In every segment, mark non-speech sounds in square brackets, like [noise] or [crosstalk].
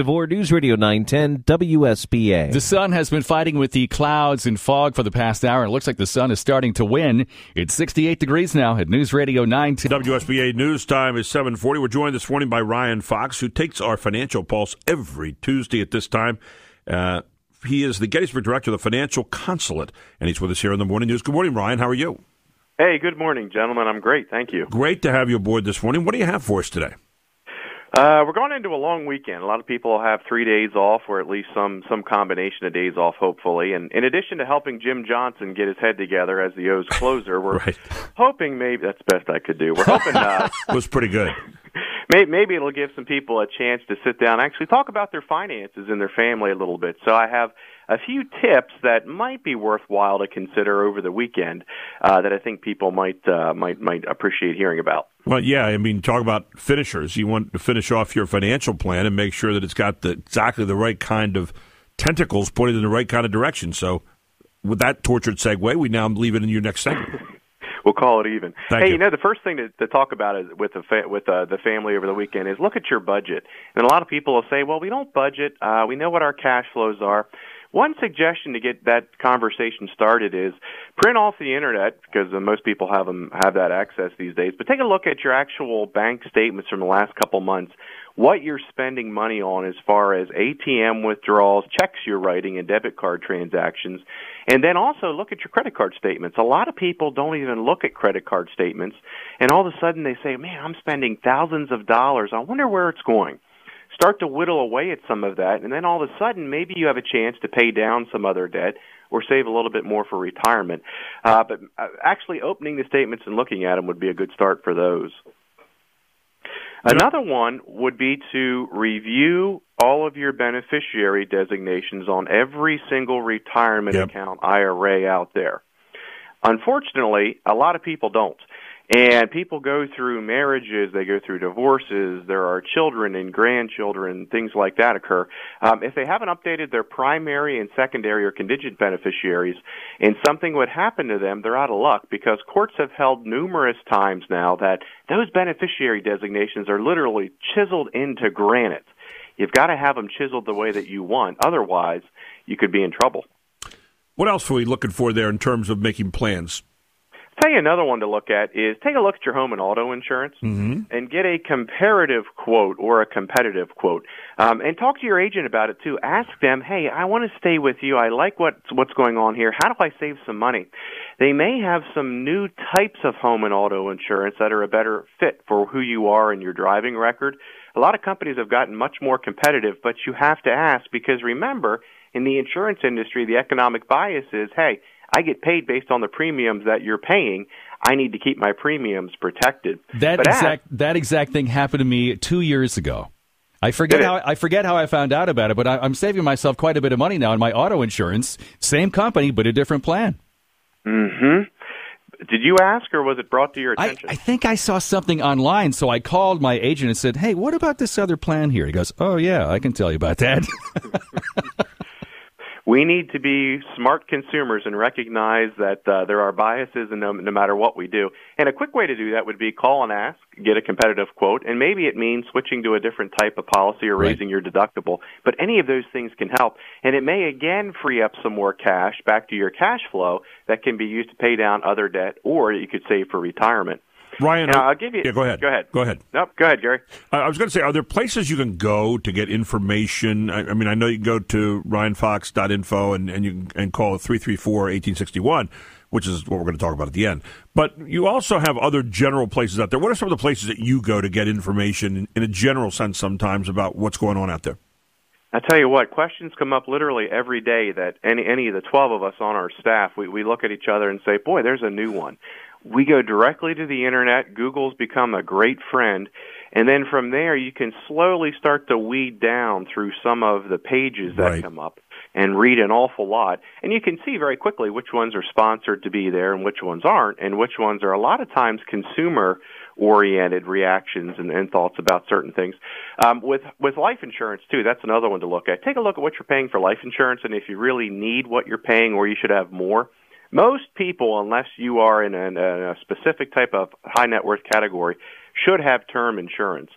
DeVore News Radio 910 WSBA. The sun has been fighting with the clouds and fog for the past hour. It looks like the sun is starting to win. It's 68 degrees now at News Radio 910. WSBA News Time is 740. We're joined this morning by Ryan Fox, who takes our financial pulse every Tuesday at this time. Uh, he is the Gettysburg Director of the Financial Consulate, and he's with us here on the Morning News. Good morning, Ryan. How are you? Hey, good morning, gentlemen. I'm great. Thank you. Great to have you aboard this morning. What do you have for us today? Uh, we're going into a long weekend. A lot of people have three days off, or at least some some combination of days off, hopefully. And in addition to helping Jim Johnson get his head together as the O's closer, we're [laughs] right. hoping maybe that's the best I could do. We're hoping uh, [laughs] it was pretty good. Maybe it'll give some people a chance to sit down and actually talk about their finances and their family a little bit. So I have a few tips that might be worthwhile to consider over the weekend uh, that I think people might uh, might might appreciate hearing about. Well, yeah, I mean, talk about finishers. You want to finish off your financial plan and make sure that it's got the, exactly the right kind of tentacles pointed in the right kind of direction. So, with that tortured segue, we now leave it in your next segment. [laughs] we'll call it even. Thank hey, you. you. know, the first thing to, to talk about is with the fa- with uh, the family over the weekend is look at your budget. And a lot of people will say, "Well, we don't budget. Uh, we know what our cash flows are." One suggestion to get that conversation started is print off the internet because uh, most people have them have that access these days. But take a look at your actual bank statements from the last couple months. What you're spending money on as far as ATM withdrawals, checks you're writing, and debit card transactions. And then also look at your credit card statements. A lot of people don't even look at credit card statements, and all of a sudden they say, "Man, I'm spending thousands of dollars. I wonder where it's going." Start to whittle away at some of that, and then all of a sudden, maybe you have a chance to pay down some other debt or save a little bit more for retirement. Uh, but uh, actually, opening the statements and looking at them would be a good start for those. Another one would be to review all of your beneficiary designations on every single retirement Yep. account IRA out there. Unfortunately, a lot of people don't. And people go through marriages, they go through divorces, there are children and grandchildren, things like that occur. Um, if they haven't updated their primary and secondary or contingent beneficiaries, and something would happen to them, they're out of luck because courts have held numerous times now that those beneficiary designations are literally chiseled into granite. You've got to have them chiseled the way that you want, otherwise, you could be in trouble. What else are we looking for there in terms of making plans? Tell you another one to look at is take a look at your home and auto insurance Mm-hmm. and get a comparative quote or a competitive quote. Um, and talk to your agent about it too. Ask them hey i want to stay with you. I like what's what's going on here. How do i save some money? They may have some new types of home and auto insurance that are a better fit for who you are and your driving record. A lot of companies have gotten much more competitive but you have to ask because remember in the insurance industry the economic bias is hey I get paid based on the premiums that you're paying. I need to keep my premiums protected. That But exact that exact thing happened to me two years ago. I forget how I forget how I found out about it, but I, I'm saving myself quite a bit of money now in my auto insurance. Same company, but a different plan. hmm Did you ask, or was it brought to your I, attention? I think I saw something online, so I called my agent and said, "Hey, what about this other plan here?" He goes, "Oh yeah, I can tell you about that." [laughs] we need to be smart consumers and recognize that uh, there are biases and no, no matter what we do. And a quick way to do that would be call and ask, get a competitive quote, and maybe it means switching to a different type of policy or Right. raising your deductible. But any of those things can help, and it may again free up some more cash back to your cash flow that can be used to pay down other debt, or you could save for retirement. Ryan, Now, I'll give you. Yeah, go ahead. Go ahead. Go ahead. Nope. Go ahead, Gary. I I was going to say, are there places you can go to get information? I, I mean, I know you can go to ryanfox.info and, and you and call 334-1861, which is what we're going to talk about at the end. But you also have other general places out there. What are some of the places that you go to get information in, in a general sense sometimes about what's going on out there? I tell you what, questions come up literally every day that any any of the 12 of us on our staff, we we look at each other and say, "Boy, there's a new one." We go directly to the internet. Google's become a great friend, and then from there you can slowly start to weed down through some of the pages that Right. come up and read an awful lot. And you can see very quickly which ones are sponsored to be there and which ones aren't, and which ones are a lot of times consumer oriented reactions and, and thoughts about certain things. Um, with with life insurance too, that's another one to look at. Take a look at what you're paying for life insurance and if you really need what you're paying or you should have more. Most people, unless you are in a, in a specific type of high net worth category, should have term insurance.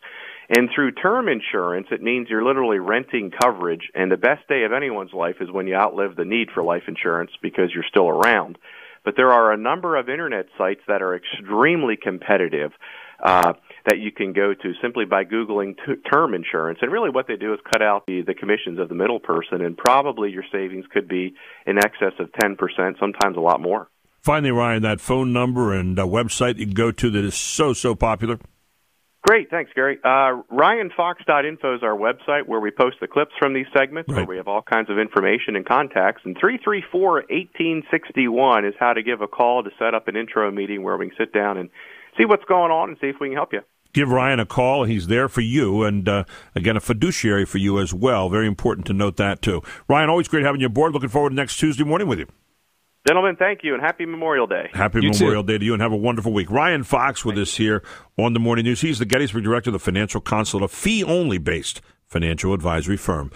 And through term insurance, it means you're literally renting coverage, and the best day of anyone's life is when you outlive the need for life insurance because you're still around. But there are a number of internet sites that are extremely competitive. Uh, that you can go to simply by Googling t- term insurance. And really, what they do is cut out the, the commissions of the middle person, and probably your savings could be in excess of 10%, sometimes a lot more. Finally, Ryan, that phone number and uh, website you can go to that is so, so popular. Great, thanks, Gary. Uh, RyanFox.info is our website where we post the clips from these segments, right. where we have all kinds of information and contacts. And 334-1861 is how to give a call to set up an intro meeting where we can sit down and see what's going on and see if we can help you give Ryan a call. He's there for you, and uh, again, a fiduciary for you as well. Very important to note that too. Ryan, always great having you aboard. Looking forward to next Tuesday morning with you. Gentlemen, thank you, and happy Memorial Day. Happy you Memorial too. Day to you, and have a wonderful week. Ryan Fox with us here on the Morning News. He's the Gettysburg Director of the Financial Consult, a fee-only based financial advisory firm.